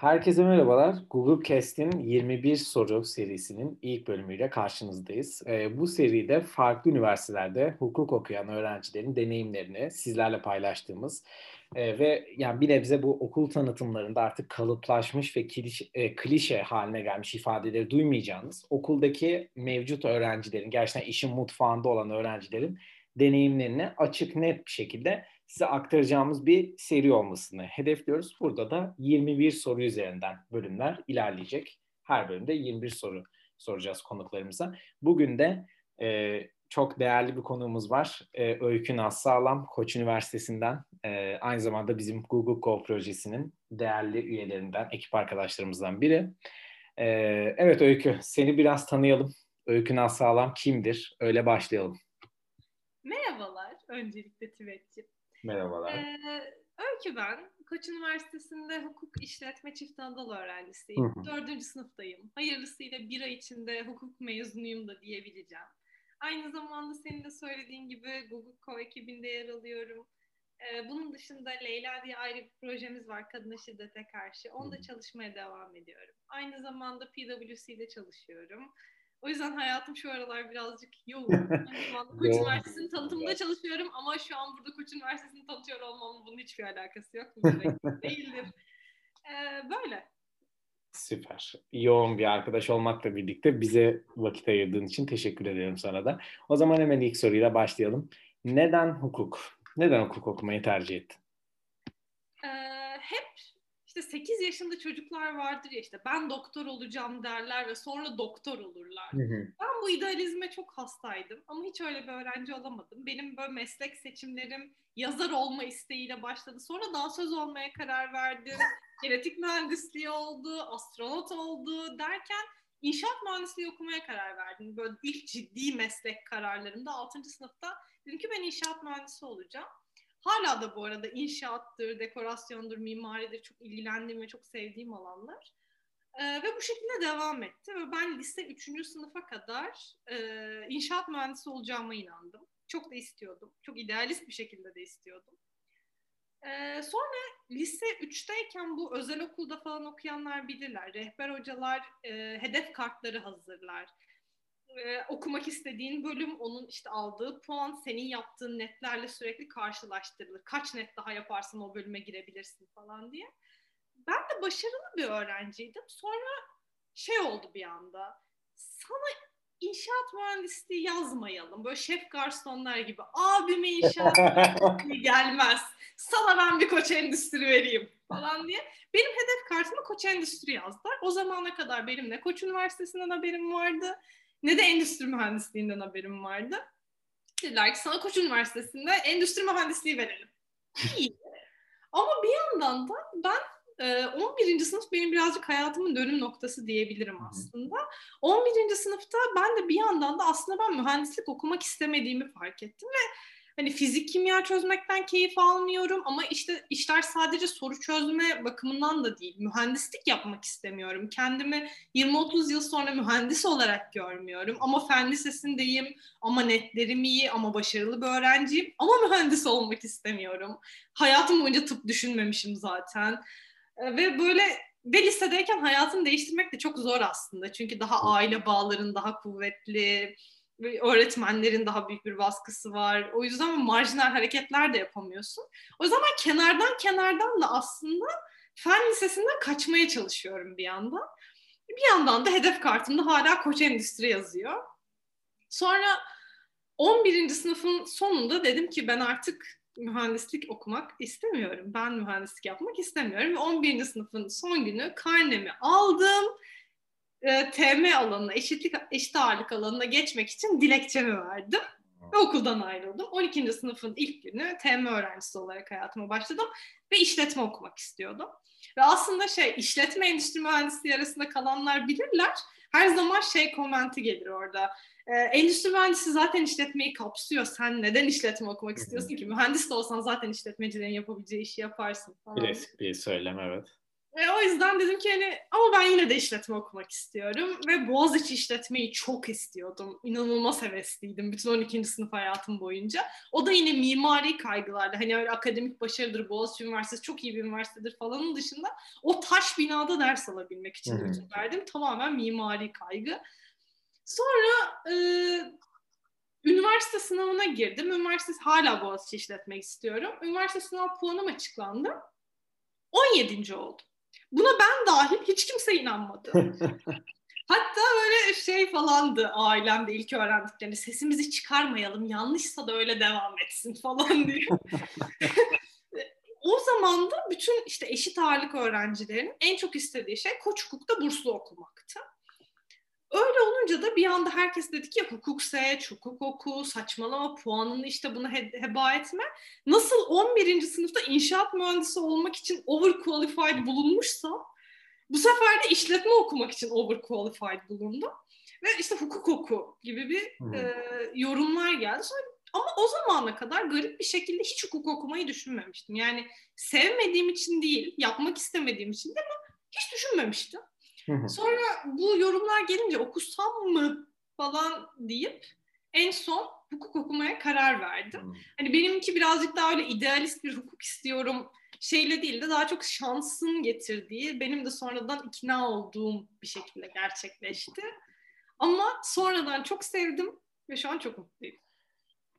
Herkese merhabalar. Google Cast'in 21 soru serisinin ilk bölümüyle karşınızdayız. Ee, bu seride farklı üniversitelerde hukuk okuyan öğrencilerin deneyimlerini sizlerle paylaştığımız e, ve yani bir nebze bu okul tanıtımlarında artık kalıplaşmış ve klişe, e, klişe haline gelmiş ifadeleri duymayacağınız okuldaki mevcut öğrencilerin, gerçekten işin mutfağında olan öğrencilerin deneyimlerini açık net bir şekilde size aktaracağımız bir seri olmasını hedefliyoruz. Burada da 21 soru üzerinden bölümler ilerleyecek. Her bölümde 21 soru soracağız konuklarımıza. Bugün de e, çok değerli bir konuğumuz var. E, Öykü Nassağlam, Koç Üniversitesi'nden. E, aynı zamanda bizim Google Co projesinin değerli üyelerinden, ekip arkadaşlarımızdan biri. E, evet Öykü, seni biraz tanıyalım. Öykü Nassağlam kimdir? Öyle başlayalım. Merhabalar öncelikle Tibet'ciğim. Merhabalar. Ee, Öykü ben. Koç Üniversitesi'nde hukuk işletme çift anadolu öğrencisiyim. Hı hı. Dördüncü sınıftayım. Hayırlısıyla bir ay içinde hukuk mezunuyum da diyebileceğim. Aynı zamanda senin de söylediğin gibi Google Co ekibinde yer alıyorum. Ee, bunun dışında Leyla diye ayrı bir projemiz var kadına şiddete karşı. Onda çalışmaya devam ediyorum. Aynı zamanda PwC'de çalışıyorum. O yüzden hayatım şu aralar birazcık yoğun. Zamanda Koç Üniversitesi'nin tanıtımında çalışıyorum ama şu an burada Koç Üniversitesi'ni tanıtıyor olmamın bunun hiçbir alakası yok. değildir. Ee, böyle. Süper. Yoğun bir arkadaş olmakla birlikte bize vakit ayırdığın için teşekkür ederim sana da. O zaman hemen ilk soruyla başlayalım. Neden hukuk? Neden hukuk okumayı tercih ettin? İşte 8 yaşında çocuklar vardır ya işte ben doktor olacağım derler ve sonra doktor olurlar. Hı hı. Ben bu idealizme çok hastaydım ama hiç öyle bir öğrenci olamadım. Benim böyle meslek seçimlerim yazar olma isteğiyle başladı. Sonra dansöz olmaya karar verdim. Genetik mühendisliği oldu, astronot oldu derken inşaat mühendisliği okumaya karar verdim. Böyle ilk ciddi meslek kararlarımda 6. sınıfta dedim ki ben inşaat mühendisi olacağım. Hala da bu arada inşaattır, dekorasyondur, mimaridir çok ilgilendiğim ve çok sevdiğim alanlar. Ee, ve bu şekilde devam etti. Ve ben lise 3. sınıfa kadar e, inşaat mühendisi olacağıma inandım. Çok da istiyordum. Çok idealist bir şekilde de istiyordum. Ee, sonra lise 3'teyken bu özel okulda falan okuyanlar bilirler. Rehber hocalar e, hedef kartları hazırlar e, okumak istediğin bölüm onun işte aldığı puan senin yaptığın netlerle sürekli karşılaştırılır. Kaç net daha yaparsan o bölüme girebilirsin falan diye. Ben de başarılı bir öğrenciydim. Sonra şey oldu bir anda. Sana inşaat mühendisliği yazmayalım. Böyle şef garsonlar gibi. Abime inşaat mühendisliği gelmez. Sana ben bir koç endüstri vereyim falan diye. Benim hedef kartıma koç endüstri yazdılar. O zamana kadar benim ne koç üniversitesinden haberim vardı ne de endüstri mühendisliğinden haberim vardı. Dediler ki sana Koç Üniversitesi'nde endüstri mühendisliği verelim. İyi. Ama bir yandan da ben 11. E, sınıf benim birazcık hayatımın dönüm noktası diyebilirim aslında. 11. sınıfta ben de bir yandan da aslında ben mühendislik okumak istemediğimi fark ettim ve hani fizik kimya çözmekten keyif almıyorum ama işte işler sadece soru çözme bakımından da değil. Mühendislik yapmak istemiyorum. Kendimi 20-30 yıl sonra mühendis olarak görmüyorum ama fen lisesindeyim ama netlerim iyi ama başarılı bir öğrenciyim ama mühendis olmak istemiyorum. Hayatım boyunca tıp düşünmemişim zaten. Ee, ve böyle ve lisedeyken hayatını değiştirmek de çok zor aslında. Çünkü daha aile bağların daha kuvvetli, öğretmenlerin daha büyük bir baskısı var. O yüzden marjinal hareketler de yapamıyorsun. O ben kenardan kenardan da aslında fen lisesinden kaçmaya çalışıyorum bir yandan. Bir yandan da hedef kartımda hala koç endüstri yazıyor. Sonra 11. sınıfın sonunda dedim ki ben artık mühendislik okumak istemiyorum. Ben mühendislik yapmak istemiyorum. Ve 11. sınıfın son günü karnemi aldım e, TM alanına, eşitlik eşit ağırlık alanına geçmek için dilekçemi verdim. Ve okuldan ayrıldım. 12. sınıfın ilk günü TM öğrencisi olarak hayatıma başladım ve işletme okumak istiyordum. Ve aslında şey işletme endüstri mühendisliği arasında kalanlar bilirler. Her zaman şey komenti gelir orada. Ee, endüstri mühendisi zaten işletmeyi kapsıyor. Sen neden işletme okumak istiyorsun ki? Mühendis de olsan zaten işletmecilerin yapabileceği işi yaparsın falan. Klasik bir söylem evet. E, o yüzden dedim ki hani ama ben yine de işletme okumak istiyorum ve Boğaziçi işletmeyi çok istiyordum. İnanılmaz hevesliydim bütün 12. sınıf hayatım boyunca. O da yine mimari kaygılarla hani öyle akademik başarıdır, Boğaziçi Üniversitesi çok iyi bir üniversitedir falanın dışında o taş binada ders alabilmek için bütün verdim. Tamamen mimari kaygı. Sonra e, üniversite sınavına girdim. Üniversite hala Boğaziçi işletmek istiyorum. Üniversite sınav puanım açıklandı. 17. oldum. Buna ben dahil hiç kimse inanmadı. Hatta böyle şey falandı ailemde ilk öğrendiklerini sesimizi çıkarmayalım yanlışsa da öyle devam etsin falan diye. o zaman da bütün işte eşit ağırlık öğrencilerin en çok istediği şey Koç Hukuk'ta burslu okumaktı. Öyle olunca da bir anda herkes dedi ki hukuk seç, hukuk oku, saçmalama puanını işte bunu he- heba etme. Nasıl 11. sınıfta inşaat mühendisi olmak için overqualified bulunmuşsam bu sefer de işletme okumak için overqualified bulundum. Ve işte hukuk oku gibi bir hmm. e, yorumlar geldi. Sonra, ama o zamana kadar garip bir şekilde hiç hukuk okumayı düşünmemiştim. Yani sevmediğim için değil, yapmak istemediğim için de ama hiç düşünmemiştim. Sonra bu yorumlar gelince okusam mı falan deyip en son hukuk okumaya karar verdim. Hani benimki birazcık daha öyle idealist bir hukuk istiyorum şeyle değil de daha çok şansın getirdiği, benim de sonradan ikna olduğum bir şekilde gerçekleşti. Ama sonradan çok sevdim ve şu an çok mutluyum.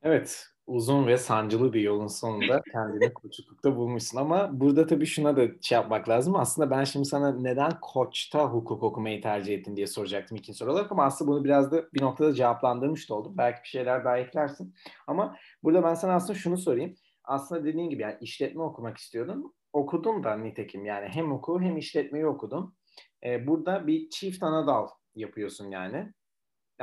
Evet, uzun ve sancılı bir yolun sonunda kendini koçlukta bulmuşsun. Ama burada tabii şuna da şey yapmak lazım. Aslında ben şimdi sana neden koçta hukuk okumayı tercih ettin diye soracaktım ikinci soru olarak. Ama aslında bunu biraz da bir noktada cevaplandırmış da oldum. Belki bir şeyler daha eklersin. Ama burada ben sana aslında şunu sorayım. Aslında dediğin gibi yani işletme okumak istiyordun. Okudun da nitekim yani hem oku hem işletmeyi okudun. Ee, burada bir çift ana dal yapıyorsun yani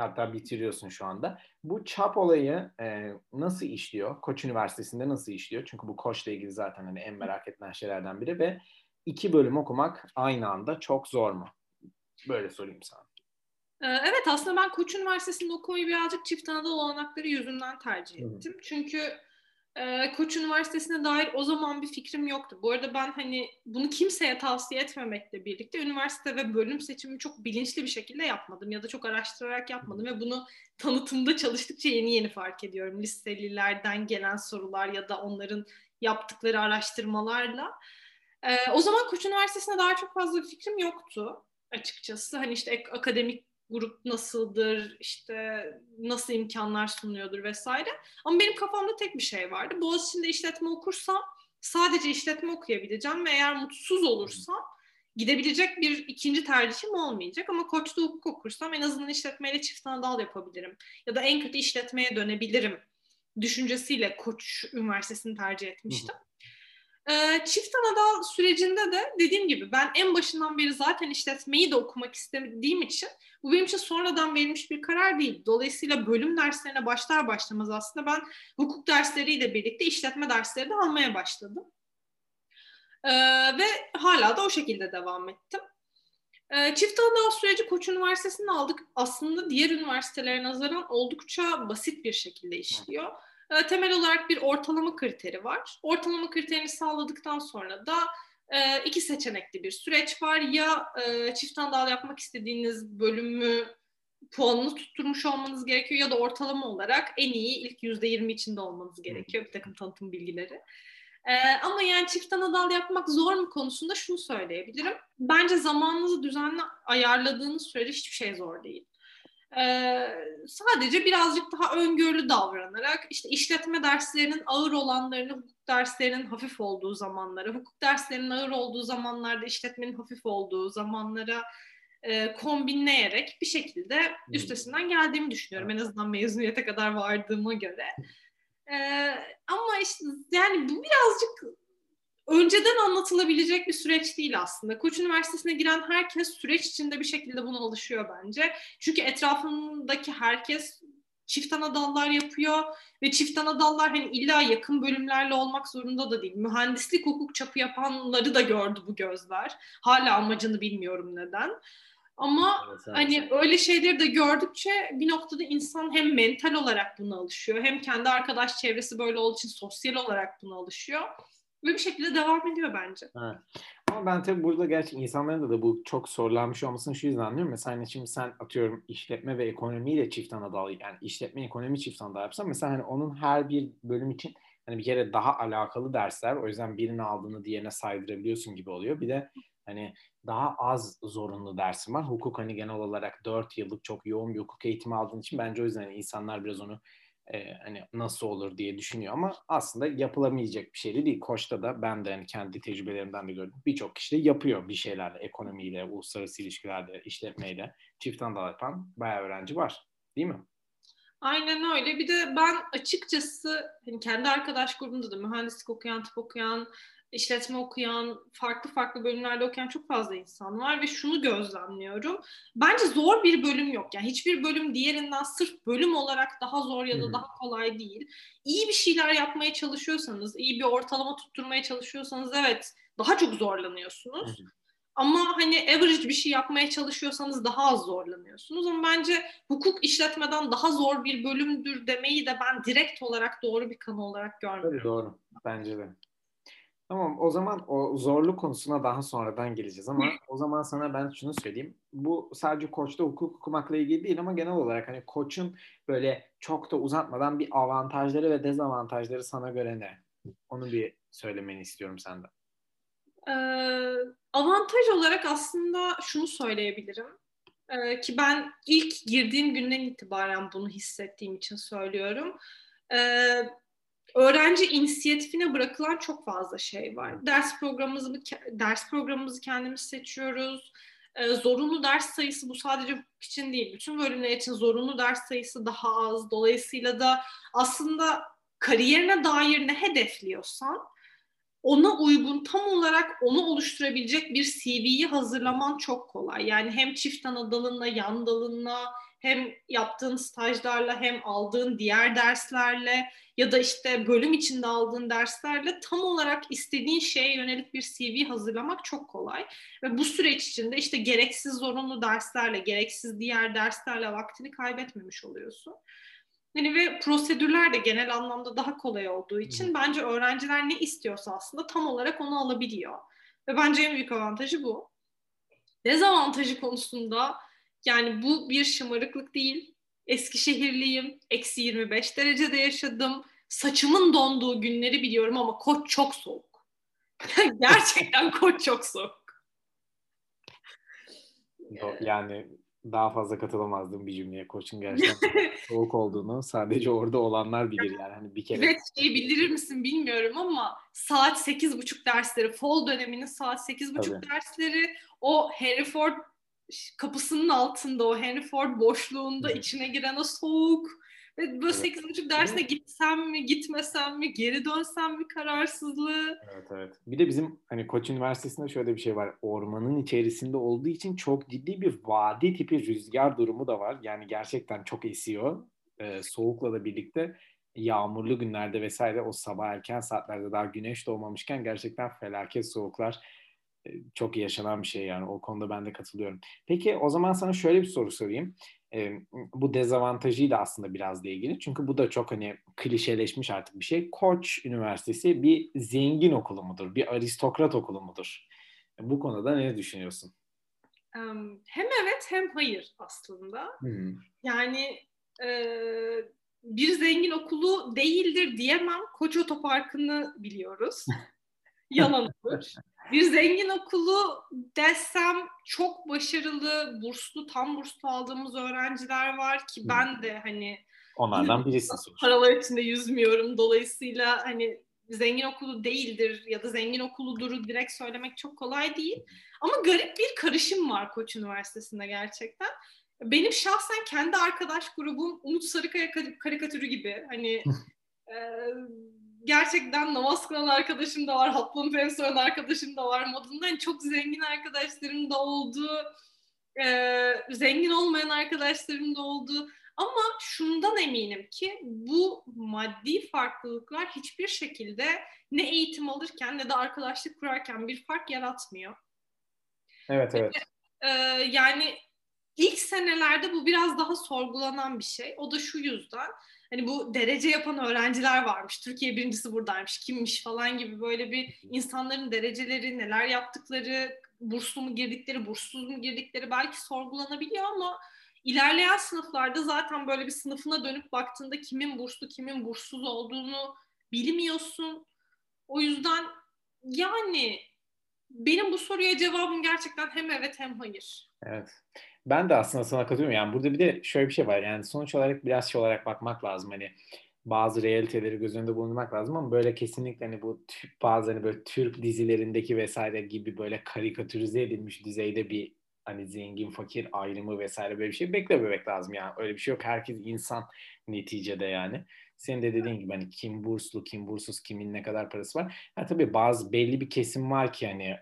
hatta bitiriyorsun şu anda. Bu çap olayı e, nasıl işliyor? Koç Üniversitesi'nde nasıl işliyor? Çünkü bu koçla ilgili zaten hani en merak edilen şeylerden biri ve iki bölüm okumak aynı anda çok zor mu? Böyle sorayım sana. Ee, evet aslında ben Koç Üniversitesi'nde okumayı birazcık çift anadolu olanakları yüzünden tercih ettim. Hı. Çünkü e, Koç Üniversitesi'ne dair o zaman bir fikrim yoktu. Bu arada ben hani bunu kimseye tavsiye etmemekle birlikte üniversite ve bölüm seçimimi çok bilinçli bir şekilde yapmadım ya da çok araştırarak yapmadım ve bunu tanıtımda çalıştıkça yeni yeni fark ediyorum. Listelilerden gelen sorular ya da onların yaptıkları araştırmalarla. E, o zaman Koç Üniversitesi'ne dair çok fazla bir fikrim yoktu açıkçası. Hani işte akademik grup nasıldır, işte nasıl imkanlar sunuyordur vesaire. Ama benim kafamda tek bir şey vardı. Boğaziçi'nde işletme okursam sadece işletme okuyabileceğim ve eğer mutsuz olursam gidebilecek bir ikinci tercihim olmayacak ama Koç'ta hukuk okursam en azından işletmeyle çift anadal yapabilirim. Ya da en kötü işletmeye dönebilirim düşüncesiyle Koç Üniversitesi'ni tercih etmiştim. Çift anadal sürecinde de dediğim gibi ben en başından beri zaten işletmeyi de okumak istediğim için bu benim için sonradan verilmiş bir karar değil. Dolayısıyla bölüm derslerine başlar başlamaz aslında ben hukuk dersleriyle birlikte işletme dersleri de almaya başladım. Ve hala da o şekilde devam ettim. Çift anadal süreci Koç Üniversitesi'nde aldık. Aslında diğer üniversitelere nazaran oldukça basit bir şekilde işliyor. Ee, temel olarak bir ortalama kriteri var. Ortalama kriterini sağladıktan sonra da e, iki seçenekli bir süreç var. Ya e, çift anadal yapmak istediğiniz bölümü puanını tutturmuş olmanız gerekiyor ya da ortalama olarak en iyi ilk yüzde yirmi içinde olmanız gerekiyor bir takım tanıtım bilgileri. Ee, ama yani çift anadal yapmak zor mu konusunda şunu söyleyebilirim. Bence zamanınızı düzenli ayarladığınız sürece hiçbir şey zor değil. Ee, sadece birazcık daha öngörülü davranarak işte işletme derslerinin ağır olanlarını hukuk derslerinin hafif olduğu zamanlara, hukuk derslerinin ağır olduğu zamanlarda işletmenin hafif olduğu zamanlara e, kombinleyerek bir şekilde üstesinden geldiğimi düşünüyorum. En azından mezuniyete kadar vardığıma göre. Ee, ama işte yani bu birazcık önceden anlatılabilecek bir süreç değil aslında. Koç Üniversitesi'ne giren herkes süreç içinde bir şekilde buna alışıyor bence. Çünkü etrafındaki herkes çift ana dallar yapıyor ve çift ana dallar hani illa yakın bölümlerle olmak zorunda da değil. Mühendislik hukuk çapı yapanları da gördü bu gözler. Hala amacını bilmiyorum neden. Ama evet, evet. hani öyle şeyleri de gördükçe bir noktada insan hem mental olarak buna alışıyor hem kendi arkadaş çevresi böyle olduğu için sosyal olarak buna alışıyor. Ve bir şekilde devam ediyor bence. Evet. Ama ben tabii burada gerçi insanların da, da bu çok sorulanmış olmasını şu yüzden anlıyorum. Mesela hani şimdi sen atıyorum işletme ve ekonomiyle çift ana dal yani işletme ekonomi çift ana dal yapsan mesela hani onun her bir bölüm için hani bir kere daha alakalı dersler o yüzden birini aldığını diğerine saydırabiliyorsun gibi oluyor. Bir de hani daha az zorunlu dersim var. Hukuk hani genel olarak 4 yıllık çok yoğun bir hukuk eğitimi aldığın için bence o yüzden hani insanlar biraz onu e, hani nasıl olur diye düşünüyor ama aslında yapılamayacak bir şey değil. Koç'ta da ben de hani kendi tecrübelerimden de gördüm. Birçok kişi de yapıyor bir şeylerle, ekonomiyle, uluslararası ilişkilerle, işletmeyle, çift anadal yapan bayağı öğrenci var. Değil mi? Aynen öyle. Bir de ben açıkçası hani kendi arkadaş grubumda da mühendislik okuyan, tıp okuyan, işletme okuyan, farklı farklı bölümlerde okuyan çok fazla insan var ve şunu gözlemliyorum. Bence zor bir bölüm yok. Yani hiçbir bölüm diğerinden sırf bölüm olarak daha zor ya da daha kolay değil. İyi bir şeyler yapmaya çalışıyorsanız, iyi bir ortalama tutturmaya çalışıyorsanız evet daha çok zorlanıyorsunuz. Ama hani average bir şey yapmaya çalışıyorsanız daha az zorlanıyorsunuz. Ama bence hukuk işletmeden daha zor bir bölümdür demeyi de ben direkt olarak doğru bir kanı olarak görmüyorum. Doğru. Bence de. Tamam o zaman o zorluk konusuna daha sonradan geleceğiz ama o zaman sana ben şunu söyleyeyim. Bu sadece koçta hukuk okumakla ilgili değil ama genel olarak hani koçun böyle çok da uzatmadan bir avantajları ve dezavantajları sana göre ne? Onu bir söylemeni istiyorum senden. Ee, avantaj olarak aslında şunu söyleyebilirim. Ee, ki ben ilk girdiğim günden itibaren bunu hissettiğim için söylüyorum. Ee, öğrenci inisiyatifine bırakılan çok fazla şey var. Ders programımızı ders programımızı kendimiz seçiyoruz. Ee, zorunlu ders sayısı bu sadece hukuk için değil. Bütün bölümler için zorunlu ders sayısı daha az. Dolayısıyla da aslında kariyerine dair ne hedefliyorsan ona uygun tam olarak onu oluşturabilecek bir CV'yi hazırlaman çok kolay. Yani hem çift ana dalınla, yan dalınla, hem yaptığın stajlarla hem aldığın diğer derslerle ya da işte bölüm içinde aldığın derslerle tam olarak istediğin şeye yönelik bir CV hazırlamak çok kolay. Ve bu süreç içinde işte gereksiz zorunlu derslerle, gereksiz diğer derslerle vaktini kaybetmemiş oluyorsun. Hani ve prosedürler de genel anlamda daha kolay olduğu için bence öğrenciler ne istiyorsa aslında tam olarak onu alabiliyor. Ve bence en büyük avantajı bu. Dezavantajı konusunda yani bu bir şımarıklık değil. Eskişehirliyim. Eksi 25 derecede yaşadım. Saçımın donduğu günleri biliyorum ama koç çok soğuk. Gerçekten koç çok soğuk. Yani daha fazla katılamazdım bir cümleye. Koç'un gerçekten soğuk olduğunu sadece orada olanlar bilir yani. Hani bir kere. Evet şeyi bilir misin bilmiyorum ama saat sekiz buçuk dersleri, fall döneminin saat sekiz buçuk dersleri o Hereford kapısının altında o Henry Ford boşluğunda içine giren o soğuk ve böyle evet. buçuk dersine gitsem mi gitmesem mi geri dönsem mi kararsızlığı. Evet evet. Bir de bizim hani Koç Üniversitesi'nde şöyle bir şey var. Ormanın içerisinde olduğu için çok ciddi bir vadi tipi rüzgar durumu da var. Yani gerçekten çok esiyor. Ee, soğukla da birlikte yağmurlu günlerde vesaire o sabah erken saatlerde daha güneş doğmamışken gerçekten felaket soğuklar çok yaşanan bir şey yani o konuda ben de katılıyorum. Peki o zaman sana şöyle bir soru sorayım. E, bu dezavantajıyla aslında biraz da ilgili. Çünkü bu da çok hani klişeleşmiş artık bir şey. Koç Üniversitesi bir zengin okulu mudur? Bir aristokrat okulu mudur? Bu konuda ne düşünüyorsun? Hem evet hem hayır aslında. Hı-hı. Yani e, bir zengin okulu değildir diyemem. Koç Otoparkı'nı biliyoruz. Yalan olur. Bir zengin okulu desem çok başarılı, burslu, tam burslu aldığımız öğrenciler var ki ben de hani onlardan birisi. Paralar içinde yüzmüyorum. Dolayısıyla hani zengin okulu değildir ya da zengin okuludur direkt söylemek çok kolay değil. Ama garip bir karışım var Koç Üniversitesi'nde gerçekten. Benim şahsen kendi arkadaş grubum Umut Sarıkaya karikatürü gibi. Hani e, gerçekten namaz kılan arkadaşım da var, haplanıp en arkadaşım da var modundan çok zengin arkadaşlarım da oldu. E, zengin olmayan arkadaşlarım da oldu. Ama şundan eminim ki bu maddi farklılıklar hiçbir şekilde ne eğitim alırken ne de arkadaşlık kurarken bir fark yaratmıyor. Evet evet. E, yani ilk senelerde bu biraz daha sorgulanan bir şey. O da şu yüzden hani bu derece yapan öğrenciler varmış. Türkiye birincisi buradaymış, kimmiş falan gibi böyle bir insanların dereceleri, neler yaptıkları, burslu mu girdikleri, burssuz mu girdikleri belki sorgulanabiliyor ama ilerleyen sınıflarda zaten böyle bir sınıfına dönüp baktığında kimin burslu, kimin burssuz olduğunu bilmiyorsun. O yüzden yani benim bu soruya cevabım gerçekten hem evet hem hayır. Evet. Ben de aslında sana katılıyorum. Yani burada bir de şöyle bir şey var. Yani sonuç olarak biraz şey olarak bakmak lazım. Hani bazı realiteleri göz önünde bulundurmak lazım ama böyle kesinlikle hani bu bazı hani böyle Türk dizilerindeki vesaire gibi böyle karikatürize edilmiş düzeyde bir hani zengin fakir ayrımı vesaire böyle bir şey beklememek lazım yani öyle bir şey yok herkes insan neticede yani senin de dediğin gibi hani kim burslu kim bursuz kimin ne kadar parası var ha tabii bazı belli bir kesim var ki hani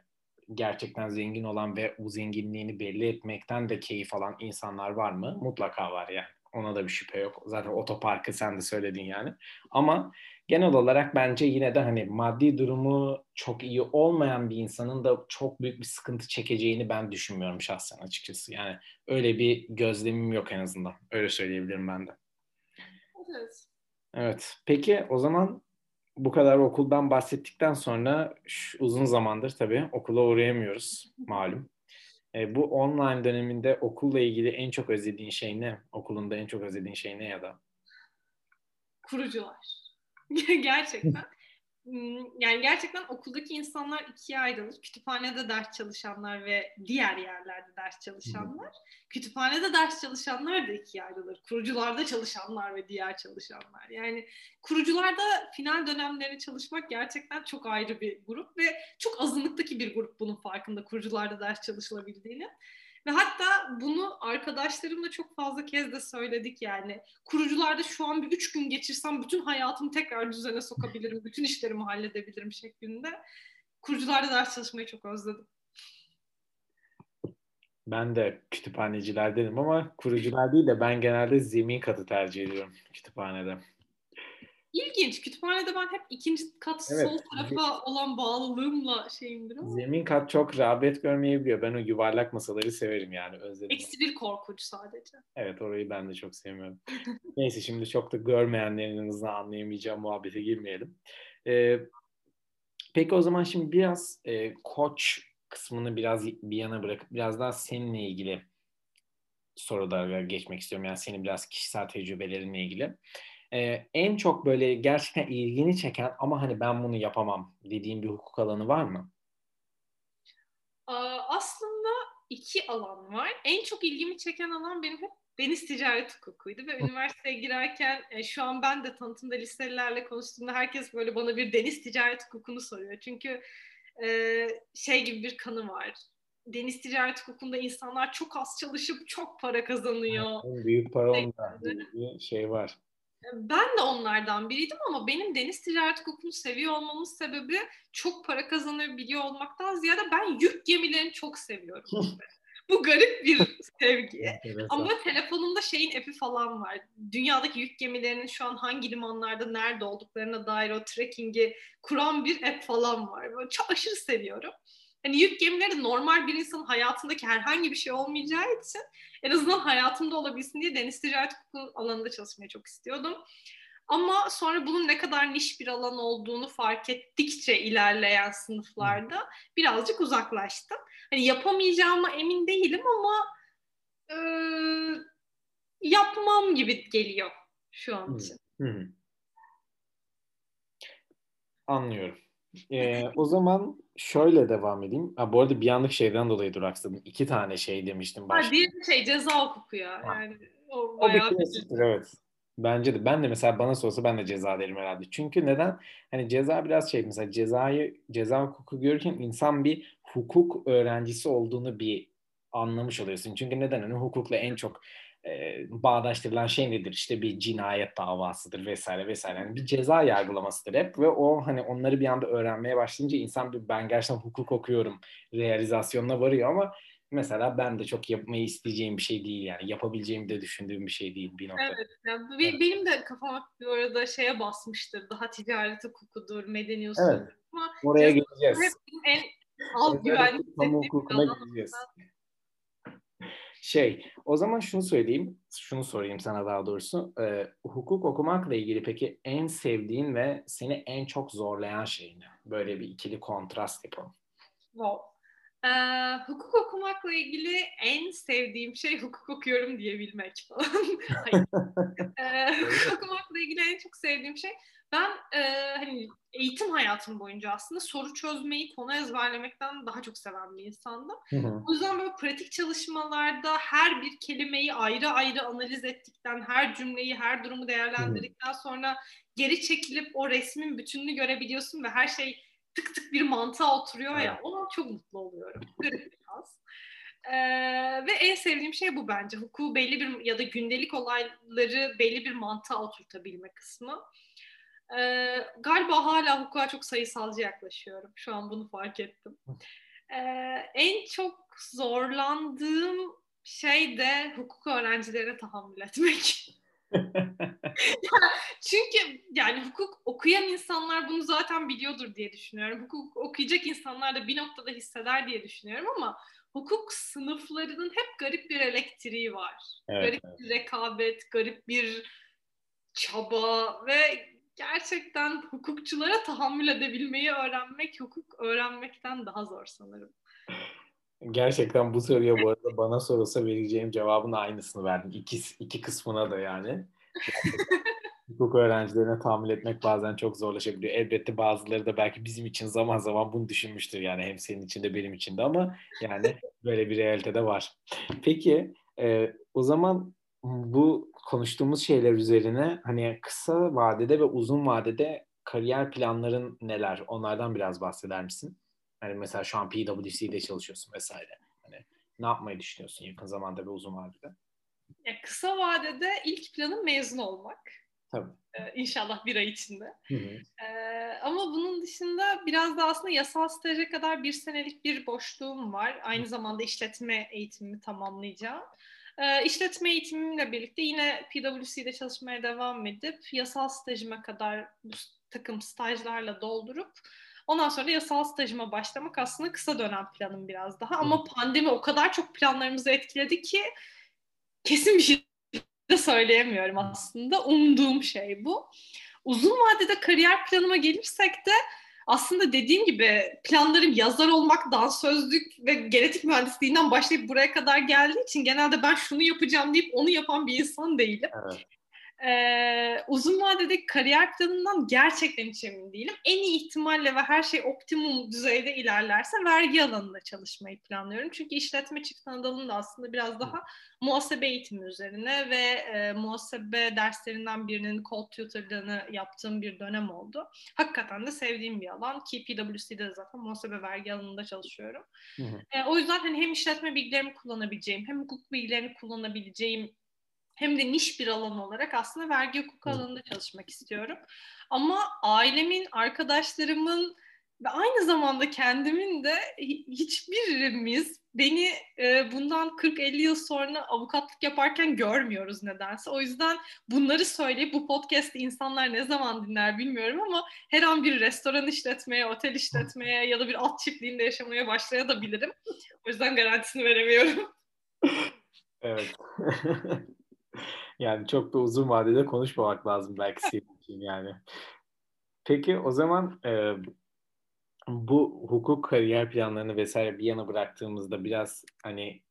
gerçekten zengin olan ve bu zenginliğini belli etmekten de keyif alan insanlar var mı? Mutlaka var yani. Ona da bir şüphe yok. Zaten otoparkı sen de söyledin yani. Ama genel olarak bence yine de hani maddi durumu çok iyi olmayan bir insanın da çok büyük bir sıkıntı çekeceğini ben düşünmüyorum şahsen açıkçası. Yani öyle bir gözlemim yok en azından. Öyle söyleyebilirim ben de. Evet. Evet. Peki o zaman bu kadar okuldan bahsettikten sonra şu, uzun zamandır tabii okula uğrayamıyoruz malum. E, bu online döneminde okulla ilgili en çok özlediğin şey ne? Okulunda en çok özlediğin şey ne ya da? Kurucular. gerçekten. Hmm, yani gerçekten okuldaki insanlar ikiye ayrılır. Kütüphanede ders çalışanlar ve diğer yerlerde ders çalışanlar. Kütüphanede ders çalışanlar da ikiye ayrılır. Kurucularda çalışanlar ve diğer çalışanlar. Yani kurucularda final dönemleri çalışmak gerçekten çok ayrı bir grup ve çok azınlıktaki bir grup bunun farkında kurucularda ders çalışılabildiğini. Ve hatta bunu arkadaşlarımla çok fazla kez de söyledik yani. Kurucularda şu an bir üç gün geçirsem bütün hayatımı tekrar düzene sokabilirim, bütün işlerimi halledebilirim şeklinde. Kurucularda ders çalışmayı çok özledim. Ben de kütüphanecilerdenim ama kurucular değil de ben genelde zemin katı tercih ediyorum kütüphanede. İlginç. Kütüphanede ben hep ikinci kat evet. sol tarafa olan bağlılığımla şeyimdir ama. Zemin kat çok rağbet görmeyebiliyor. Ben o yuvarlak masaları severim yani özledim. Eksi bir korkunç sadece. Evet orayı ben de çok sevmiyorum. Neyse şimdi çok da görmeyenlerin en azından anlayamayacağı muhabbete girmeyelim. Ee, peki o zaman şimdi biraz e, koç kısmını biraz bir yana bırakıp biraz daha seninle ilgili sorulara geçmek istiyorum. Yani senin biraz kişisel tecrübelerinle ilgili. Ee, en çok böyle gerçekten ilgini çeken ama hani ben bunu yapamam dediğin bir hukuk alanı var mı? Aslında iki alan var. En çok ilgimi çeken alan benim hep deniz ticaret hukukuydu ve üniversiteye girerken e, şu an ben de tanıtımda liselilerle konuştuğumda herkes böyle bana bir deniz ticaret hukukunu soruyor. Çünkü e, şey gibi bir kanı var. Deniz ticaret hukukunda insanlar çok az çalışıp çok para kazanıyor. En büyük para onda bir şey var. Ben de onlardan biriydim ama benim deniz ticaret hukukunu seviyor olmamın sebebi çok para kazanabiliyor olmaktan ziyade ben yük gemilerini çok seviyorum. Bu garip bir sevgi. Ama telefonumda şeyin app'i falan var. Dünyadaki yük gemilerinin şu an hangi limanlarda nerede olduklarına dair o tracking'i kuran bir app falan var. Böyle çok aşırı seviyorum. Hani yük gemileri normal bir insanın hayatındaki herhangi bir şey olmayacağı için en azından hayatımda olabilsin diye deniz ticaret hukuku alanında çalışmayı çok istiyordum. Ama sonra bunun ne kadar niş bir alan olduğunu fark ettikçe ilerleyen sınıflarda birazcık uzaklaştım. Hani yapamayacağıma emin değilim ama e, yapmam gibi geliyor şu an için. Hı hı. Anlıyorum. Ee, o zaman şöyle devam edeyim. Ha, bu arada bir anlık şeyden dolayı duraksadım. İki tane şey demiştim başta. Ha, diğer şey ceza hukuku ya. Yani o, o bayağı bir evet. Bence de. Ben de mesela bana sorsa ben de ceza derim herhalde. Çünkü neden? Hani ceza biraz şey mesela cezayı ceza hukuku görürken insan bir hukuk öğrencisi olduğunu bir anlamış oluyorsun. Çünkü neden? Hani hukukla en çok e, bağdaştırılan şey nedir? İşte bir cinayet davasıdır vesaire vesaire. Yani bir ceza yargılamasıdır hep ve o hani onları bir anda öğrenmeye başlayınca insan bir ben gerçekten hukuk okuyorum realizasyonuna varıyor ama mesela ben de çok yapmayı isteyeceğim bir şey değil yani yapabileceğimi de düşündüğüm bir şey değil bir nokta. Evet, yani evet. benim de kafama bir arada şeye basmıştır daha ticaret hukukudur, medeni usul. Evet. Ama Oraya geleceğiz. Hep en alt güvenlik kamu hukukuna gideceğiz. Şey, o zaman şunu söyleyeyim, şunu sorayım sana daha doğrusu. Ee, hukuk okumakla ilgili peki en sevdiğin ve seni en çok zorlayan şey ne? Böyle bir ikili kontrast yapalım. Wow. Ee, hukuk okumakla ilgili en sevdiğim şey hukuk okuyorum diyebilmek falan. ee, hukuk okumakla ilgili en çok sevdiğim şey ben e, hani eğitim hayatım boyunca aslında soru çözmeyi, konu ezberlemekten daha çok seven bir insandım. Hı hı. O yüzden böyle pratik çalışmalarda her bir kelimeyi ayrı ayrı analiz ettikten, her cümleyi, her durumu değerlendirdikten sonra geri çekilip o resmin bütününü görebiliyorsun ve her şey tık tık bir mantığa oturuyor ya. Ona çok mutlu oluyorum. Garip biraz. Ee, ve en sevdiğim şey bu bence. Hukuku belli bir ya da gündelik olayları belli bir mantığa oturtabilme kısmı. Ee, galiba hala hukuka çok sayısalcı yaklaşıyorum. Şu an bunu fark ettim. Ee, en çok zorlandığım şey de hukuk öğrencilerine tahammül etmek. Çünkü yani hukuk okuyan insanlar bunu zaten biliyordur diye düşünüyorum. Hukuk okuyacak insanlar da bir noktada hisseder diye düşünüyorum ama hukuk sınıflarının hep garip bir elektriği var. Evet, garip evet. bir rekabet, garip bir çaba ve gerçekten hukukçulara tahammül edebilmeyi öğrenmek hukuk öğrenmekten daha zor sanırım. Gerçekten bu soruya bu arada bana sorulsa vereceğim cevabın aynısını verdim. İki, iki kısmına da yani. hukuk öğrencilerine tahammül etmek bazen çok zorlaşabiliyor. Elbette bazıları da belki bizim için zaman zaman bunu düşünmüştür yani hem senin için de benim için de ama yani böyle bir realite de var. Peki e, o zaman bu konuştuğumuz şeyler üzerine hani kısa vadede ve uzun vadede kariyer planların neler? Onlardan biraz bahseder misin? Hani mesela şu an PwC'de çalışıyorsun vesaire. Hani ne yapmayı düşünüyorsun yakın zamanda ve uzun vadede? Ya kısa vadede ilk planım mezun olmak. Tabii. Ee, inşallah bir ay içinde. Hı hı. Ee, ama bunun dışında biraz da aslında yasal staja kadar bir senelik bir boşluğum var. Aynı zamanda işletme eğitimimi tamamlayacağım. E, işletme eğitimimle birlikte yine PwC'de çalışmaya devam edip yasal stajıma kadar bu takım stajlarla doldurup ondan sonra yasal stajıma başlamak aslında kısa dönem planım biraz daha. Ama pandemi o kadar çok planlarımızı etkiledi ki kesin bir şey de söyleyemiyorum aslında. Umduğum şey bu. Uzun vadede kariyer planıma gelirsek de aslında dediğim gibi planlarım yazar olmak, dansözlük ve genetik mühendisliğinden başlayıp buraya kadar geldiği için genelde ben şunu yapacağım deyip onu yapan bir insan değilim. Evet e, uzun vadedeki kariyer planından gerçekten hiç emin değilim. En iyi ihtimalle ve her şey optimum düzeyde ilerlerse vergi alanında çalışmayı planlıyorum. Çünkü işletme çift anadalında aslında biraz daha muhasebe eğitimi üzerine ve e, muhasebe derslerinden birinin code tutorlığını yaptığım bir dönem oldu. Hakikaten de sevdiğim bir alan ki PwC'de zaten muhasebe vergi alanında çalışıyorum. Hı hı. E, o yüzden hani hem işletme bilgilerimi kullanabileceğim hem hukuk bilgilerini kullanabileceğim hem de niş bir alan olarak aslında vergi hukuku alanında çalışmak istiyorum. Ama ailemin, arkadaşlarımın ve aynı zamanda kendimin de hiçbirimiz beni e, bundan 40-50 yıl sonra avukatlık yaparken görmüyoruz nedense. O yüzden bunları söyleyip bu podcast'i insanlar ne zaman dinler bilmiyorum ama her an bir restoran işletmeye, otel işletmeye ya da bir at çiftliğinde yaşamaya başlayabilirim. O yüzden garantisini veremiyorum. Evet. yani çok da uzun vadede konuşmamak lazım belki senin için yani. Peki o zaman e, bu hukuk kariyer planlarını vesaire bir yana bıraktığımızda biraz hani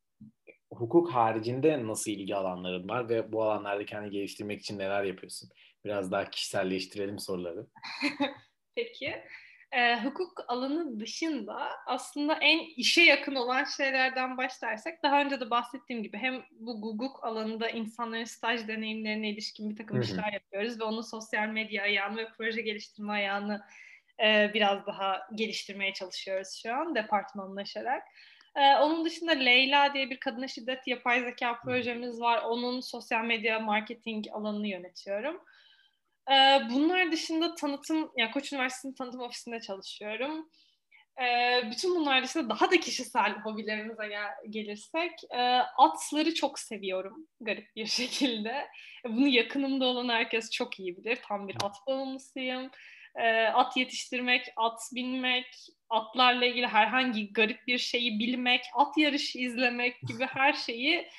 hukuk haricinde nasıl ilgi alanların var ve bu alanlarda kendini geliştirmek için neler yapıyorsun? Biraz daha kişiselleştirelim soruları. Peki e, hukuk alanı dışında aslında en işe yakın olan şeylerden başlarsak daha önce de bahsettiğim gibi hem bu hukuk alanında insanların staj deneyimlerine ilişkin bir takım işler yapıyoruz ve onun sosyal medya ayağını ve proje geliştirme ayağını e, biraz daha geliştirmeye çalışıyoruz şu an departmanlaşarak. Ee, onun dışında Leyla diye bir kadına şiddet yapay zeka projemiz var. Onun sosyal medya marketing alanını yönetiyorum. Ee, bunlar dışında tanıtım, yani Koç Üniversitesi'nin tanıtım ofisinde çalışıyorum. Ee, bütün bunlar dışında daha da kişisel hobilerimize gel- gelirsek, e, atları çok seviyorum garip bir şekilde. Bunu yakınımda olan herkes çok iyi bilir. Tam bir at bağımlısıyım. Ee, at yetiştirmek, at binmek, atlarla ilgili herhangi garip bir şeyi bilmek, at yarışı izlemek gibi her şeyi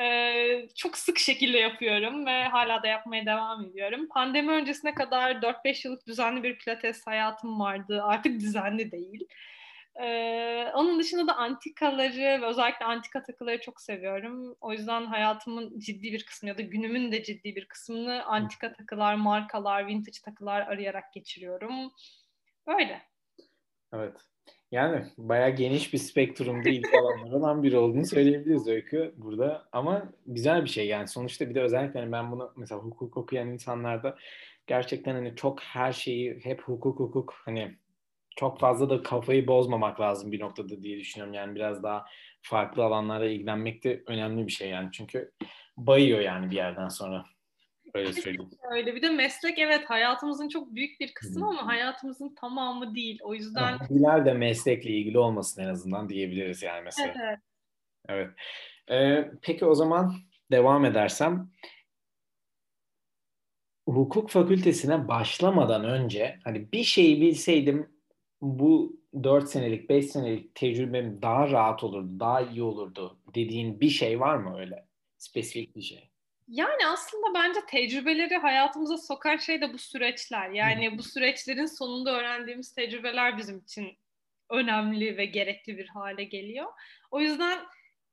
Ee, çok sık şekilde yapıyorum ve hala da yapmaya devam ediyorum. Pandemi öncesine kadar 4-5 yıllık düzenli bir pilates hayatım vardı. Artık düzenli değil. Ee, onun dışında da antikaları ve özellikle antika takıları çok seviyorum. O yüzden hayatımın ciddi bir kısmı ya da günümün de ciddi bir kısmını antika takılar, markalar, vintage takılar arayarak geçiriyorum. Böyle. Evet. Yani bayağı geniş bir spektrumda ilgi alanları olan biri olduğunu söyleyebiliriz Öykü burada. Ama güzel bir şey yani sonuçta bir de özellikle hani ben bunu mesela hukuk okuyan insanlarda gerçekten hani çok her şeyi hep hukuk hukuk hani çok fazla da kafayı bozmamak lazım bir noktada diye düşünüyorum. Yani biraz daha farklı alanlara ilgilenmek de önemli bir şey yani. Çünkü bayıyor yani bir yerden sonra. Öyle söyleyeyim. Öyle. Bir de meslek evet hayatımızın çok büyük bir kısmı ama hayatımızın tamamı değil. O yüzden... Hobiler de meslekle ilgili olmasın en azından diyebiliriz yani mesela. Evet. Evet. Ee, peki o zaman devam edersem hukuk fakültesine başlamadan önce hani bir şeyi bilseydim bu 4 senelik, 5 senelik tecrübem daha rahat olurdu, daha iyi olurdu dediğin bir şey var mı öyle? Spesifik bir şey. Yani aslında bence tecrübeleri hayatımıza sokan şey de bu süreçler. Yani bu süreçlerin sonunda öğrendiğimiz tecrübeler bizim için önemli ve gerekli bir hale geliyor. O yüzden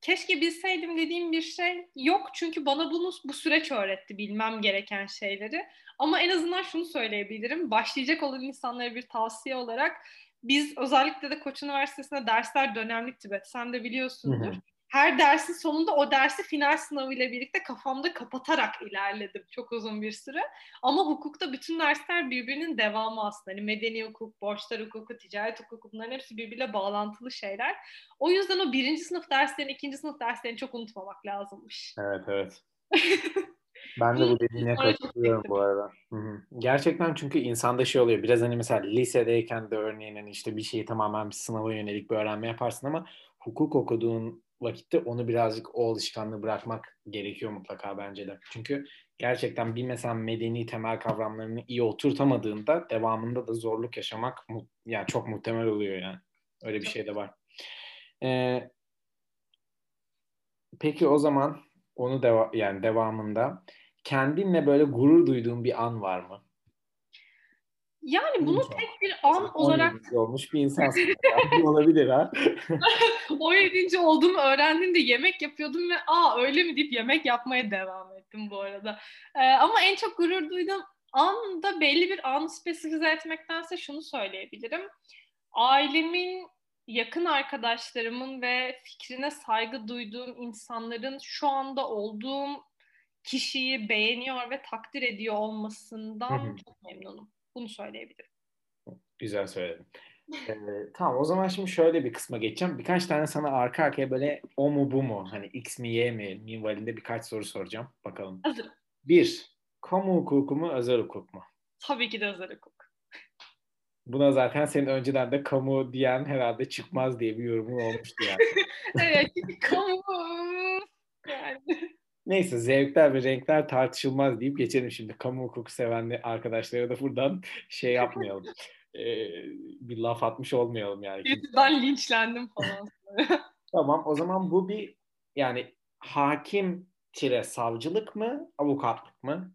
keşke bilseydim dediğim bir şey yok çünkü bana bunu bu süreç öğretti bilmem gereken şeyleri. Ama en azından şunu söyleyebilirim. Başlayacak olan insanlara bir tavsiye olarak biz özellikle de Koç Üniversitesi'nde dersler dönemlik Tibet. Sen de biliyorsundur. Hı hı her dersin sonunda o dersi final sınavıyla birlikte kafamda kapatarak ilerledim çok uzun bir süre. Ama hukukta bütün dersler birbirinin devamı aslında. Hani medeni hukuk, borçlar hukuku, ticaret hukuku bunların hepsi birbiriyle bağlantılı şeyler. O yüzden o birinci sınıf derslerini, ikinci sınıf derslerini çok unutmamak lazımmış. Evet, evet. Ben de bu dediğine katılıyorum bu arada. Hı-hı. Gerçekten çünkü insanda şey oluyor. Biraz hani mesela lisedeyken de örneğin hani işte bir şeyi tamamen bir sınava yönelik bir öğrenme yaparsın ama hukuk okuduğun vakitte onu birazcık o alışkanlığı bırakmak gerekiyor mutlaka bence de. Çünkü gerçekten bir mesela medeni temel kavramlarını iyi oturtamadığında devamında da zorluk yaşamak yani çok muhtemel oluyor yani. Öyle bir şey de var. Ee, peki o zaman onu deva yani devamında kendinle böyle gurur duyduğun bir an var mı? Yani bunu tek bir an olarak... olmuş bir insansın. olabilir ha. 17. olduğumu öğrendiğimde yemek yapıyordum ve aa öyle mi deyip yemek yapmaya devam ettim bu arada. Ee, ama en çok gurur duyduğum anda belli bir an spesifize etmektense şunu söyleyebilirim. Ailemin, yakın arkadaşlarımın ve fikrine saygı duyduğum insanların şu anda olduğum kişiyi beğeniyor ve takdir ediyor olmasından çok memnunum. Bunu söyleyebilirim. Güzel söyledin. ee, tamam o zaman şimdi şöyle bir kısma geçeceğim. Birkaç tane sana arka arkaya böyle o mu bu mu hani x mi y mi minvalinde birkaç soru soracağım. Bakalım. Hazırım. Bir, kamu hukuku mu özel hukuk mu? Tabii ki de özel hukuk. Buna zaten senin önceden de kamu diyen herhalde çıkmaz diye bir yorumun olmuştu yani. evet kamu yani. Neyse zevkler ve renkler tartışılmaz deyip geçelim şimdi. Kamu hukuku seven arkadaşlara da buradan şey yapmayalım. ee, bir laf atmış olmayalım yani. Ben linçlendim falan. tamam o zaman bu bir yani hakim tire savcılık mı avukatlık mı?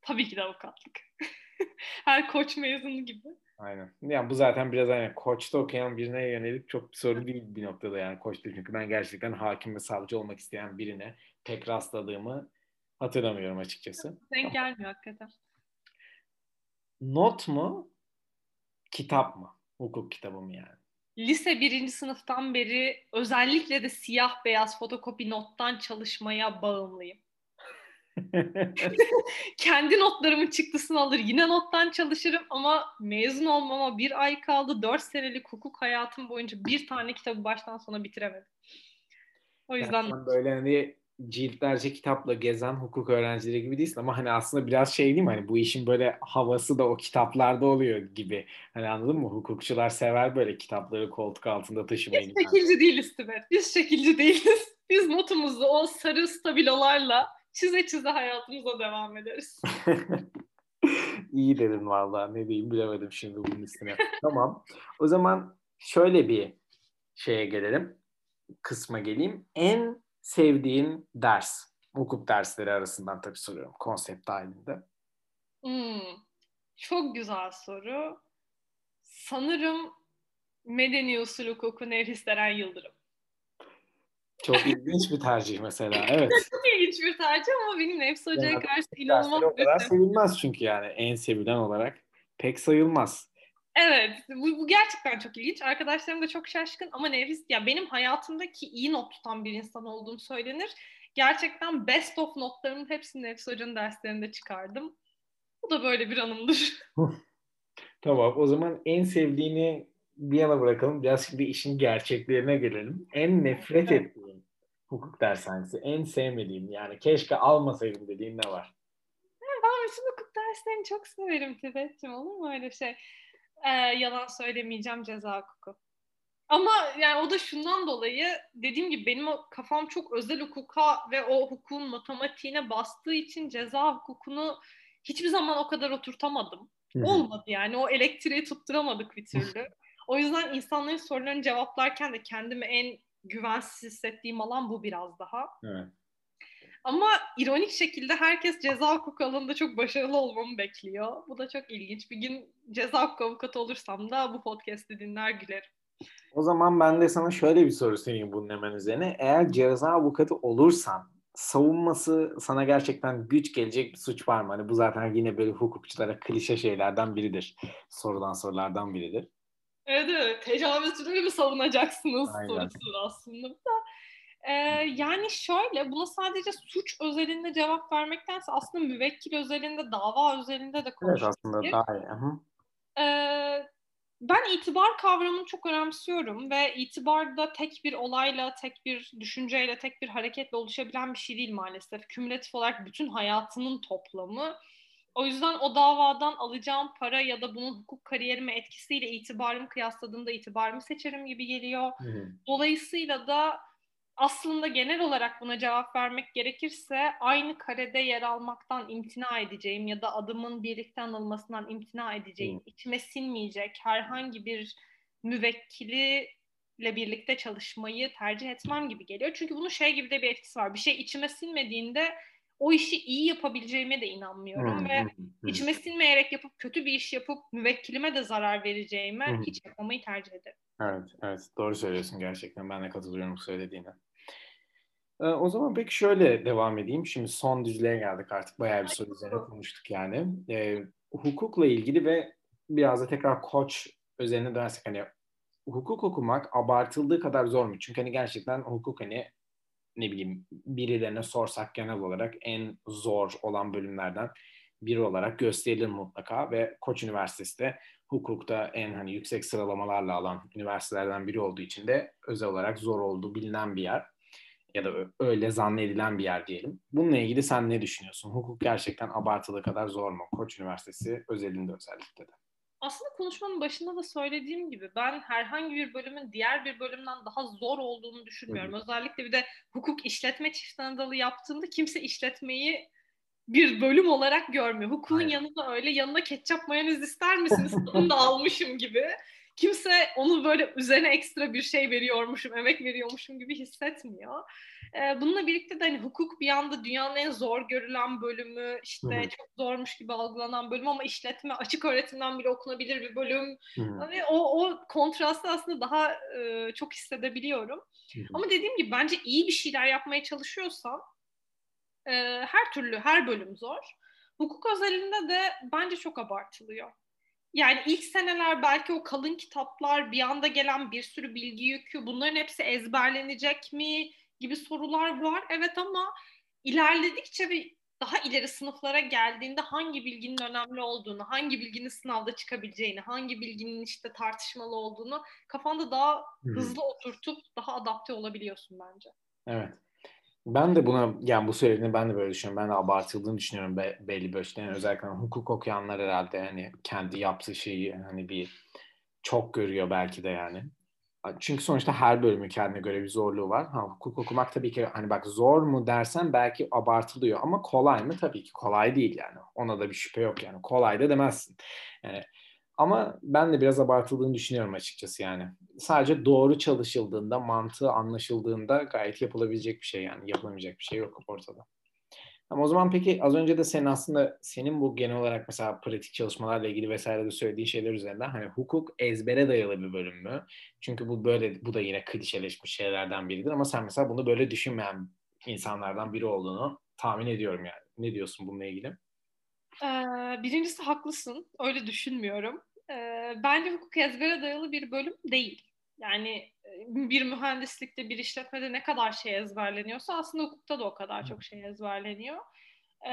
Tabii ki de avukatlık. Her koç mezunu gibi. Aynen. Yani bu zaten biraz hani koçta okuyan birine yönelik çok bir soru değil bir noktada yani koçta çünkü ben gerçekten hakim ve savcı olmak isteyen birine pek rastladığımı hatırlamıyorum açıkçası. Denk gelmiyor hakikaten. Not mu? Kitap mı? Hukuk kitabı mı yani? Lise birinci sınıftan beri özellikle de siyah beyaz fotokopi nottan çalışmaya bağımlıyım. Kendi notlarımın çıktısını alır yine nottan çalışırım ama mezun olmama bir ay kaldı. Dört senelik hukuk hayatım boyunca bir tane kitabı baştan sona bitiremedim. O yüzden... Yani böyle hani ciltlerce kitapla gezen hukuk öğrencileri gibi değilsin ama hani aslında biraz şey değil mi hani bu işin böyle havası da o kitaplarda oluyor gibi. Hani anladın mı? Hukukçular sever böyle kitapları koltuk altında taşımayı. Biz şekilci değiliz Tibet. Biz şekilci değiliz. Biz notumuzu o sarı stabilolarla çize çize hayatımıza devam ederiz. İyi dedin vallahi ne diyeyim bilemedim şimdi bunun üstüne. tamam. O zaman şöyle bir şeye gelelim. Kısma geleyim. En sevdiğin ders, hukuk dersleri arasından tabii soruyorum konsept halinde. Hmm, çok güzel soru. Sanırım medeni usul hukuku Nefis Deren Yıldırım. Çok ilginç bir tercih mesela. Evet. Çok ilginç bir tercih ama benim Nefsi Hoca'ya yani, karşı inanılmaz o kadar sevilmez çünkü yani en sevilen olarak pek sayılmaz. Evet, bu, bu gerçekten çok ilginç. Arkadaşlarım da çok şaşkın ama Nefis, ya benim hayatımdaki iyi not tutan bir insan olduğum söylenir. Gerçekten best of notlarımın hepsini Nefis Hoca'nın derslerinde çıkardım. Bu da böyle bir anımdır. tamam, o zaman en sevdiğini bir yana bırakalım. Biraz şimdi işin gerçeklerine gelelim. En nefret ettiğim hukuk dershanesi, en sevmediğim yani keşke almasaydım dediğin ne var? Ben bütün hukuk derslerini çok severim Tibet'cim. Olur mu öyle şey? Ee, yalan söylemeyeceğim ceza hukuku. Ama yani o da şundan dolayı dediğim gibi benim o kafam çok özel hukuka ve o hukukun matematiğine bastığı için ceza hukukunu hiçbir zaman o kadar oturtamadım. Olmadı yani o elektriği tutturamadık bir türlü. O yüzden insanların sorularını cevaplarken de kendimi en güvensiz hissettiğim alan bu biraz daha. Evet. Ama ironik şekilde herkes ceza hukuku alanında çok başarılı olmamı bekliyor. Bu da çok ilginç. Bir gün ceza hukuku avukatı olursam da bu podcast'i dinler gülerim. O zaman ben de sana şöyle bir soru sorayım bunun hemen üzerine. Eğer ceza avukatı olursan savunması sana gerçekten güç gelecek bir suç var mı? Hani bu zaten yine böyle hukukçulara klişe şeylerden biridir. Sorulan sorulardan biridir. Evet evet. Tecavüzcüleri mi savunacaksınız Aynen. sorusudur aslında. Ee, yani şöyle buna sadece suç özelinde cevap vermektense aslında müvekkil özelinde, dava özelinde de konuşabilir. Evet aslında daha iyi. Hı. Ee, ben itibar kavramını çok önemsiyorum ve itibar da tek bir olayla, tek bir düşünceyle, tek bir hareketle oluşabilen bir şey değil maalesef. Kümülatif olarak bütün hayatının toplamı. O yüzden o davadan alacağım para ya da bunun hukuk kariyerime etkisiyle itibarımı kıyasladığımda itibarımı seçerim gibi geliyor. Hı hı. Dolayısıyla da aslında genel olarak buna cevap vermek gerekirse aynı karede yer almaktan imtina edeceğim ya da adımın birlikte anılmasından imtina edeceğim, hmm. içime sinmeyecek herhangi bir müvekkili ile birlikte çalışmayı tercih etmem gibi geliyor. Çünkü bunun şey gibi de bir etkisi var. Bir şey içime sinmediğinde o işi iyi yapabileceğime de inanmıyorum hmm, ve hmm, içime sinmeyerek yapıp kötü bir iş yapıp müvekkilime de zarar vereceğime hmm. hiç yapmamayı tercih ederim. Evet, evet doğru söylüyorsun gerçekten. Ben de katılıyorum bu söylediğine. Ee, o zaman peki şöyle devam edeyim. Şimdi son düzlüğe geldik artık. Bayağı bir soru üzerine konuştuk yani. Ee, hukukla ilgili ve biraz da tekrar koç üzerine dönersek hani hukuk okumak abartıldığı kadar zor mu? Çünkü hani gerçekten hukuk hani ne bileyim birilerine sorsak genel olarak en zor olan bölümlerden biri olarak gösterilir mutlaka ve Koç Üniversitesi de hukukta en hani yüksek sıralamalarla alan üniversitelerden biri olduğu için de özel olarak zor olduğu bilinen bir yer ya da öyle zannedilen bir yer diyelim. Bununla ilgili sen ne düşünüyorsun? Hukuk gerçekten abartılı kadar zor mu? Koç Üniversitesi özelinde özellikle de. Aslında konuşmanın başında da söylediğim gibi ben herhangi bir bölümün diğer bir bölümden daha zor olduğunu düşünmüyorum. Hı. Özellikle bir de hukuk işletme çift anadalı yaptığında kimse işletmeyi bir bölüm olarak görmüyor. Hukukun Aynen. yanında öyle yanına ketçap mayonez ister misiniz? Onu da almışım gibi kimse onu böyle üzerine ekstra bir şey veriyormuşum, emek veriyormuşum gibi hissetmiyor. Ee, bununla birlikte de hani hukuk bir anda dünyanın en zor görülen bölümü, işte Hı-hı. çok zormuş gibi algılanan bölüm ama işletme açık öğretimden bile okunabilir bir bölüm. Hı-hı. Ve o, o kontrastı aslında daha e, çok hissedebiliyorum. Hı-hı. Ama dediğim gibi bence iyi bir şeyler yapmaya çalışıyorsan e, her türlü, her bölüm zor. Hukuk özelinde de bence çok abartılıyor yani ilk seneler belki o kalın kitaplar, bir anda gelen bir sürü bilgi yükü, bunların hepsi ezberlenecek mi gibi sorular var. Evet ama ilerledikçe ve daha ileri sınıflara geldiğinde hangi bilginin önemli olduğunu, hangi bilginin sınavda çıkabileceğini, hangi bilginin işte tartışmalı olduğunu kafanda daha hmm. hızlı oturtup daha adapte olabiliyorsun bence. Evet. Ben de buna yani bu söylediğini ben de böyle düşünüyorum. Ben de abartıldığını düşünüyorum be, belli bir. Yani özellikle hukuk okuyanlar herhalde hani kendi yaptığı şeyi hani bir çok görüyor belki de yani. Çünkü sonuçta her bölümün kendine göre bir zorluğu var. Ha, hukuk okumak tabii ki hani bak zor mu dersen belki abartılıyor ama kolay mı? Tabii ki kolay değil yani. Ona da bir şüphe yok yani. Kolay da demezsin. Yani Ama ben de biraz abartıldığını düşünüyorum açıkçası yani. Sadece doğru çalışıldığında, mantığı anlaşıldığında gayet yapılabilecek bir şey yani. Yapılamayacak bir şey yok ortada. Ama o zaman peki az önce de senin aslında senin bu genel olarak mesela pratik çalışmalarla ilgili vesaire de söylediğin şeyler üzerinden hani hukuk ezbere dayalı bir bölüm mü? Çünkü bu böyle bu da yine klişeleşmiş şeylerden biridir ama sen mesela bunu böyle düşünmeyen insanlardan biri olduğunu tahmin ediyorum yani. Ne diyorsun bununla ilgili? Ee, birincisi haklısın. Öyle düşünmüyorum. Ee, bence hukuk ezbere dayalı bir bölüm değil. Yani e, bir mühendislikte, bir işletmede ne kadar şey ezberleniyorsa aslında hukukta da o kadar çok şey ezberleniyor. Ee,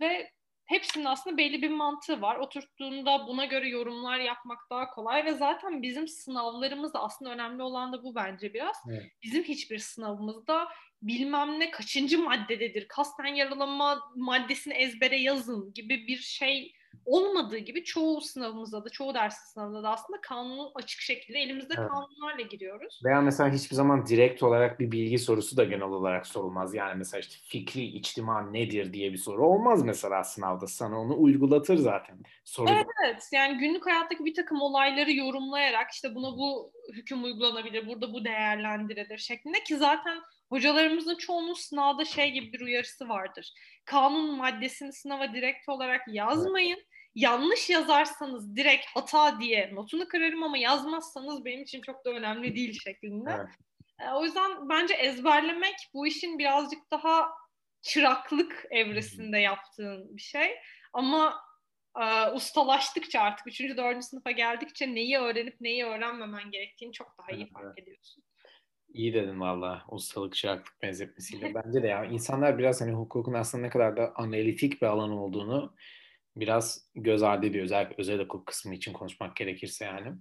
ve hepsinin aslında belli bir mantığı var. Oturttuğunda buna göre yorumlar yapmak daha kolay ve zaten bizim sınavlarımız da aslında önemli olan da bu bence biraz. Evet. Bizim hiçbir sınavımızda bilmem ne kaçıncı maddededir, kasten yaralama maddesini ezbere yazın gibi bir şey olmadığı gibi çoğu sınavımızda da çoğu ders sınavında da aslında kanunu açık şekilde elimizde evet. kanunlarla giriyoruz. Veya mesela hiçbir zaman direkt olarak bir bilgi sorusu da genel olarak sorulmaz. Yani mesela işte fikri içtima nedir diye bir soru olmaz mesela sınavda. Sana onu uygulatır zaten. Soru evet evet yani günlük hayattaki bir takım olayları yorumlayarak işte buna bu hüküm uygulanabilir, burada bu değerlendirilir şeklinde ki zaten hocalarımızın çoğunun sınavda şey gibi bir uyarısı vardır. Kanun maddesini sınava direkt olarak yazmayın. Evet. Yanlış yazarsanız direkt hata diye notunu kırarım ama yazmazsanız benim için çok da önemli değil şeklinde. Evet. E, o yüzden bence ezberlemek bu işin birazcık daha çıraklık evresinde yaptığın bir şey. Ama e, ustalaştıkça artık 3. 4. sınıfa geldikçe neyi öğrenip neyi öğrenmemen gerektiğini çok daha iyi fark ediyorsun. İyi dedin valla ustalık çıraklık benzetmesiyle. Bence de ya insanlar biraz hani hukukun aslında ne kadar da analitik bir alan olduğunu biraz göz ardı ediyor. Özellikle özel hukuk kısmı için konuşmak gerekirse yani.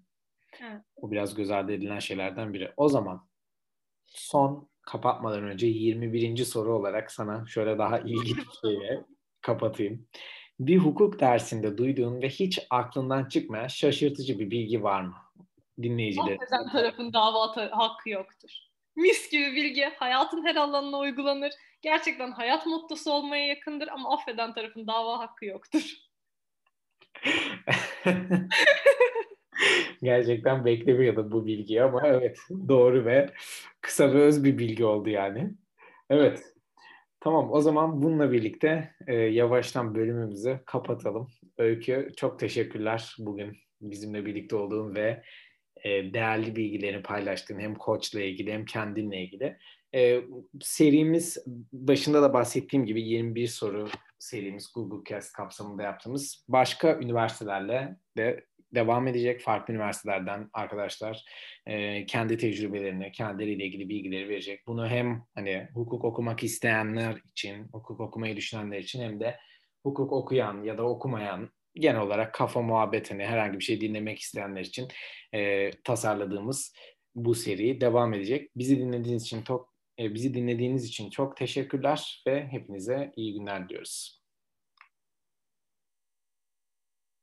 Evet. O biraz göz ardı edilen şeylerden biri. O zaman son kapatmadan önce 21. soru olarak sana şöyle daha ilginç bir şeyle kapatayım. Bir hukuk dersinde duyduğun ve hiç aklından çıkmayan şaşırtıcı bir bilgi var mı? Dinleyiciler. Affeden tarafın dava hakkı yoktur. Mis gibi bilgi hayatın her alanına uygulanır. Gerçekten hayat mottosu olmaya yakındır ama affeden tarafın dava hakkı yoktur. Gerçekten beklemiyordum bu bilgiyi ama evet doğru ve kısa ve öz bir bilgi oldu yani. Evet. Tamam o zaman bununla birlikte e, yavaştan bölümümüzü kapatalım. Öykü çok teşekkürler bugün bizimle birlikte olduğun ve e, değerli bilgilerini paylaştığın hem koçla ilgili hem kendinle ilgili. E, serimiz başında da bahsettiğim gibi 21 soru serimiz Google Cast kapsamında yaptığımız başka üniversitelerle de devam edecek. Farklı üniversitelerden arkadaşlar e, kendi tecrübelerini, kendileriyle ilgili bilgileri verecek. Bunu hem hani hukuk okumak isteyenler için, hukuk okumayı düşünenler için hem de hukuk okuyan ya da okumayan genel olarak kafa muhabbetini herhangi bir şey dinlemek isteyenler için e, tasarladığımız bu seri devam edecek. Bizi dinlediğiniz için çok e, bizi dinlediğiniz için çok teşekkürler ve hepinize iyi günler diliyoruz.